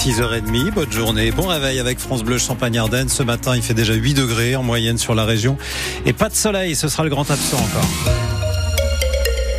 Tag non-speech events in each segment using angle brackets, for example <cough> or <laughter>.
6h30. Bonne journée. Bon réveil avec France Bleu Champagne-Ardenne. Ce matin, il fait déjà 8 degrés en moyenne sur la région. Et pas de soleil. Ce sera le grand absent encore.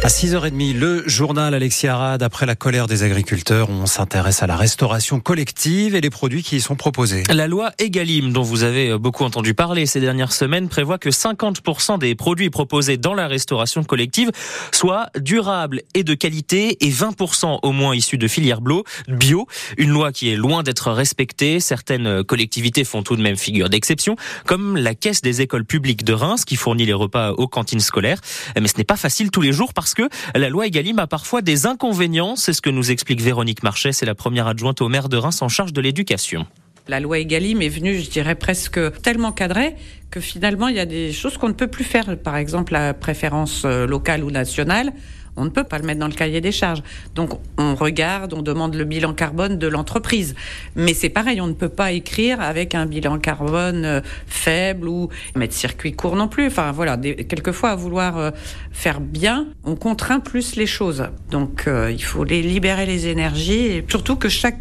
À 6h30, le journal Alexis Arad. Après la colère des agriculteurs, on s'intéresse à la restauration collective et les produits qui y sont proposés. La loi Egalim, dont vous avez beaucoup entendu parler ces dernières semaines, prévoit que 50% des produits proposés dans la restauration collective soient durables et de qualité et 20% au moins issus de filières bio. Une loi qui est loin d'être respectée. Certaines collectivités font tout de même figure d'exception, comme la Caisse des écoles publiques de Reims qui fournit les repas aux cantines scolaires. Mais ce n'est pas facile tous les jours parce parce que la loi Egalim a parfois des inconvénients. C'est ce que nous explique Véronique Marchais, c'est la première adjointe au maire de Reims en charge de l'éducation. La loi Egalim est venue, je dirais, presque tellement cadrée que finalement, il y a des choses qu'on ne peut plus faire. Par exemple, la préférence euh, locale ou nationale on ne peut pas le mettre dans le cahier des charges. Donc on regarde, on demande le bilan carbone de l'entreprise. Mais c'est pareil, on ne peut pas écrire avec un bilan carbone euh, faible ou mettre circuit court non plus. Enfin voilà, quelquefois à vouloir euh, faire bien, on contraint plus les choses. Donc euh, il faut libérer les énergies et surtout que chaque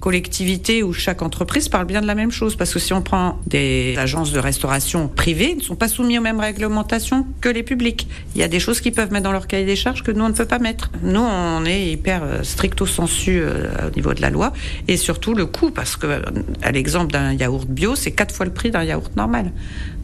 collectivité ou chaque entreprise parle bien de la même chose. Parce que si on prend des agences de restauration privées, ils ne sont pas soumis aux mêmes réglementations que les publics. Il y a des choses qu'ils peuvent mettre dans leur cahier des charges que nous, on ne peut pas mettre. Nous, on est hyper euh, stricto sensu euh, au niveau de la loi. Et surtout le coût, parce que, à l'exemple d'un yaourt bio, c'est quatre fois le prix d'un yaourt normal.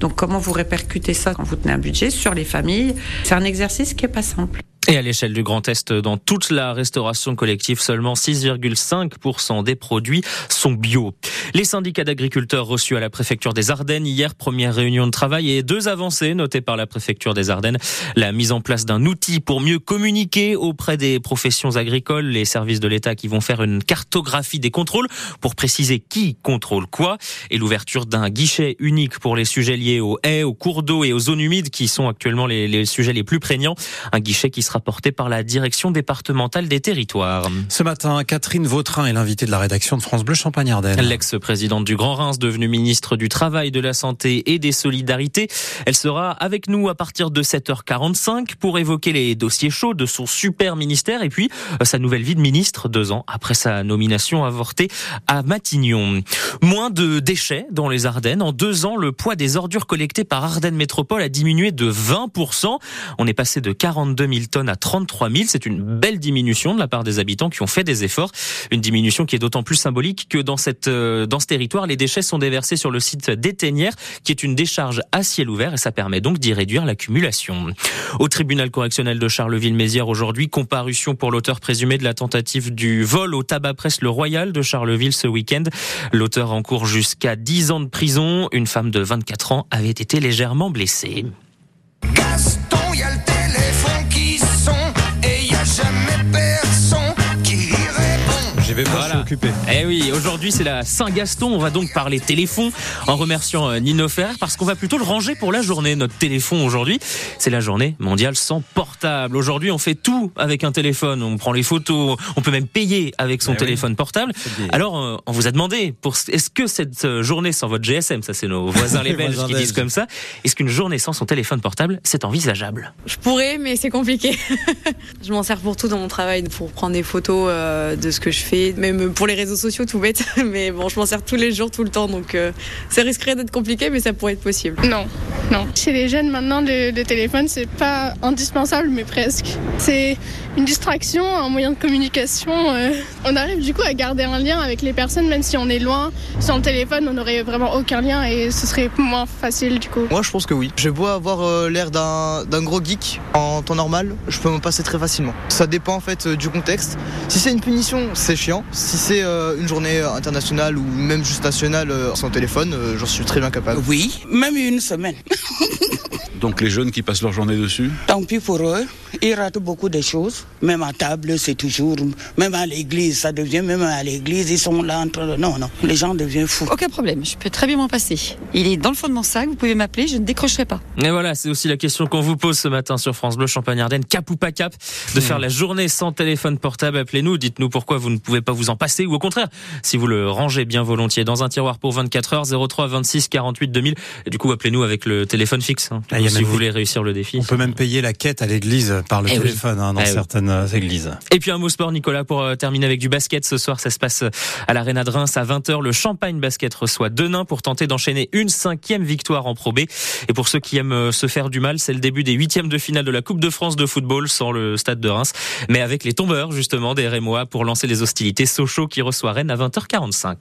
Donc, comment vous répercutez ça quand vous tenez un budget sur les familles? C'est un exercice qui n'est pas simple. Et à l'échelle du Grand Est, dans toute la restauration collective, seulement 6,5% des produits sont bio. Les syndicats d'agriculteurs reçus à la préfecture des Ardennes hier, première réunion de travail et deux avancées notées par la préfecture des Ardennes. La mise en place d'un outil pour mieux communiquer auprès des professions agricoles, les services de l'État qui vont faire une cartographie des contrôles pour préciser qui contrôle quoi et l'ouverture d'un guichet unique pour les sujets liés aux haies, aux cours d'eau et aux zones humides qui sont actuellement les, sujets les plus prégnants. Un guichet qui sera porté par la direction départementale des territoires. Ce matin, Catherine Vautrin est l'invitée de la rédaction de France Bleu Champagne-Ardenne. L'ex-présidente du Grand Reims, devenue ministre du Travail, de la Santé et des Solidarités. Elle sera avec nous à partir de 7h45 pour évoquer les dossiers chauds de son super ministère et puis euh, sa nouvelle vie de ministre deux ans après sa nomination avortée à Matignon. Moins de déchets dans les Ardennes. En deux ans, le poids des ordures collectées par Ardennes Métropole a diminué de 20%. On est passé de 42 000 tonnes à 33 000. C'est une belle diminution de la part des habitants qui ont fait des efforts. Une diminution qui est d'autant plus symbolique que dans cette euh, dans ce territoire, les déchets sont déversés sur le site d'Éteignères, qui est une décharge à ciel ouvert et ça permet donc d'y réduire l'accumulation. Au tribunal correctionnel de Charleville-Mézières aujourd'hui, comparution pour l'auteur présumé de la tentative du vol au tabac presse le Royal de Charleville ce week-end. L'auteur en cours jusqu'à 10 ans de prison. Une femme de 24 ans avait été légèrement blessée. Voilà. Eh oui, aujourd'hui c'est la Saint-Gaston. On va donc parler téléphone en remerciant euh, Nino Ferrer parce qu'on va plutôt le ranger pour la journée. Notre téléphone aujourd'hui, c'est la journée mondiale sans portable. Aujourd'hui, on fait tout avec un téléphone. On prend les photos, on peut même payer avec son eh téléphone portable. Alors, euh, on vous a demandé pour est-ce que cette euh, journée sans votre GSM, ça c'est nos voisins les <laughs> Belges qui disent comme ça, est-ce qu'une journée sans son téléphone portable, c'est envisageable? Je pourrais, mais c'est compliqué. <laughs> je m'en sers pour tout dans mon travail, pour prendre des photos de ce que je fais même pour les réseaux sociaux, tout bête. <laughs> Mais bon, je m'en sers tous les jours, tout le temps, donc euh, ça risquerait d'être compliqué, mais ça pourrait être possible. Non, non. Chez les jeunes, maintenant, le, le téléphone, c'est pas indispensable, mais presque. C'est une distraction, un moyen de communication. Euh. On arrive du coup à garder un lien avec les personnes, même si on est loin. Sans le téléphone, on n'aurait vraiment aucun lien et ce serait moins facile du coup. Moi, je pense que oui. Je beau avoir euh, l'air d'un gros geek en temps normal, je peux m'en passer très facilement. Ça dépend en fait du contexte. Si c'est une punition, c'est chiant. Si c'est euh, une journée internationale ou même juste nationale euh, sans téléphone, euh, j'en suis très bien capable. Oui, même une semaine. <laughs> Donc les jeunes qui passent leur journée dessus Tant pis pour eux. Ils ratent beaucoup de choses. Même à table, c'est toujours. Même à l'église, ça devient. Même à l'église, ils sont là. Entre... Non, non. Les gens deviennent fous. Aucun problème. Je peux très bien m'en passer. Il est dans le fond de mon sac. Vous pouvez m'appeler. Je ne décrocherai pas. Et voilà, c'est aussi la question qu'on vous pose ce matin sur France Bleu Champagne-Ardenne. Cap ou pas cap de faire la journée sans téléphone portable Appelez-nous. Dites-nous pourquoi vous ne pouvez pas vous en passer ou au contraire, si vous le rangez bien volontiers dans un tiroir pour 24 heures 03 26 48 2000. Et du coup, appelez-nous avec le téléphone fixe. Hein, si vous voulez réussir le défi. On peut même payer la quête à l'église par le Eh oui. téléphone hein, dans Eh certaines euh, églises. Et puis un mot sport, Nicolas, pour euh, terminer avec du basket. Ce soir, ça se passe à l'Arena de Reims à 20h. Le Champagne Basket reçoit Denain pour tenter d'enchaîner une cinquième victoire en Pro B. Et pour ceux qui aiment euh, se faire du mal, c'est le début des huitièmes de finale de la Coupe de France de football sans le stade de Reims, mais avec les tombeurs justement des Rémois pour lancer les hostilités. Sochaux qui reçoit Rennes à 20h45.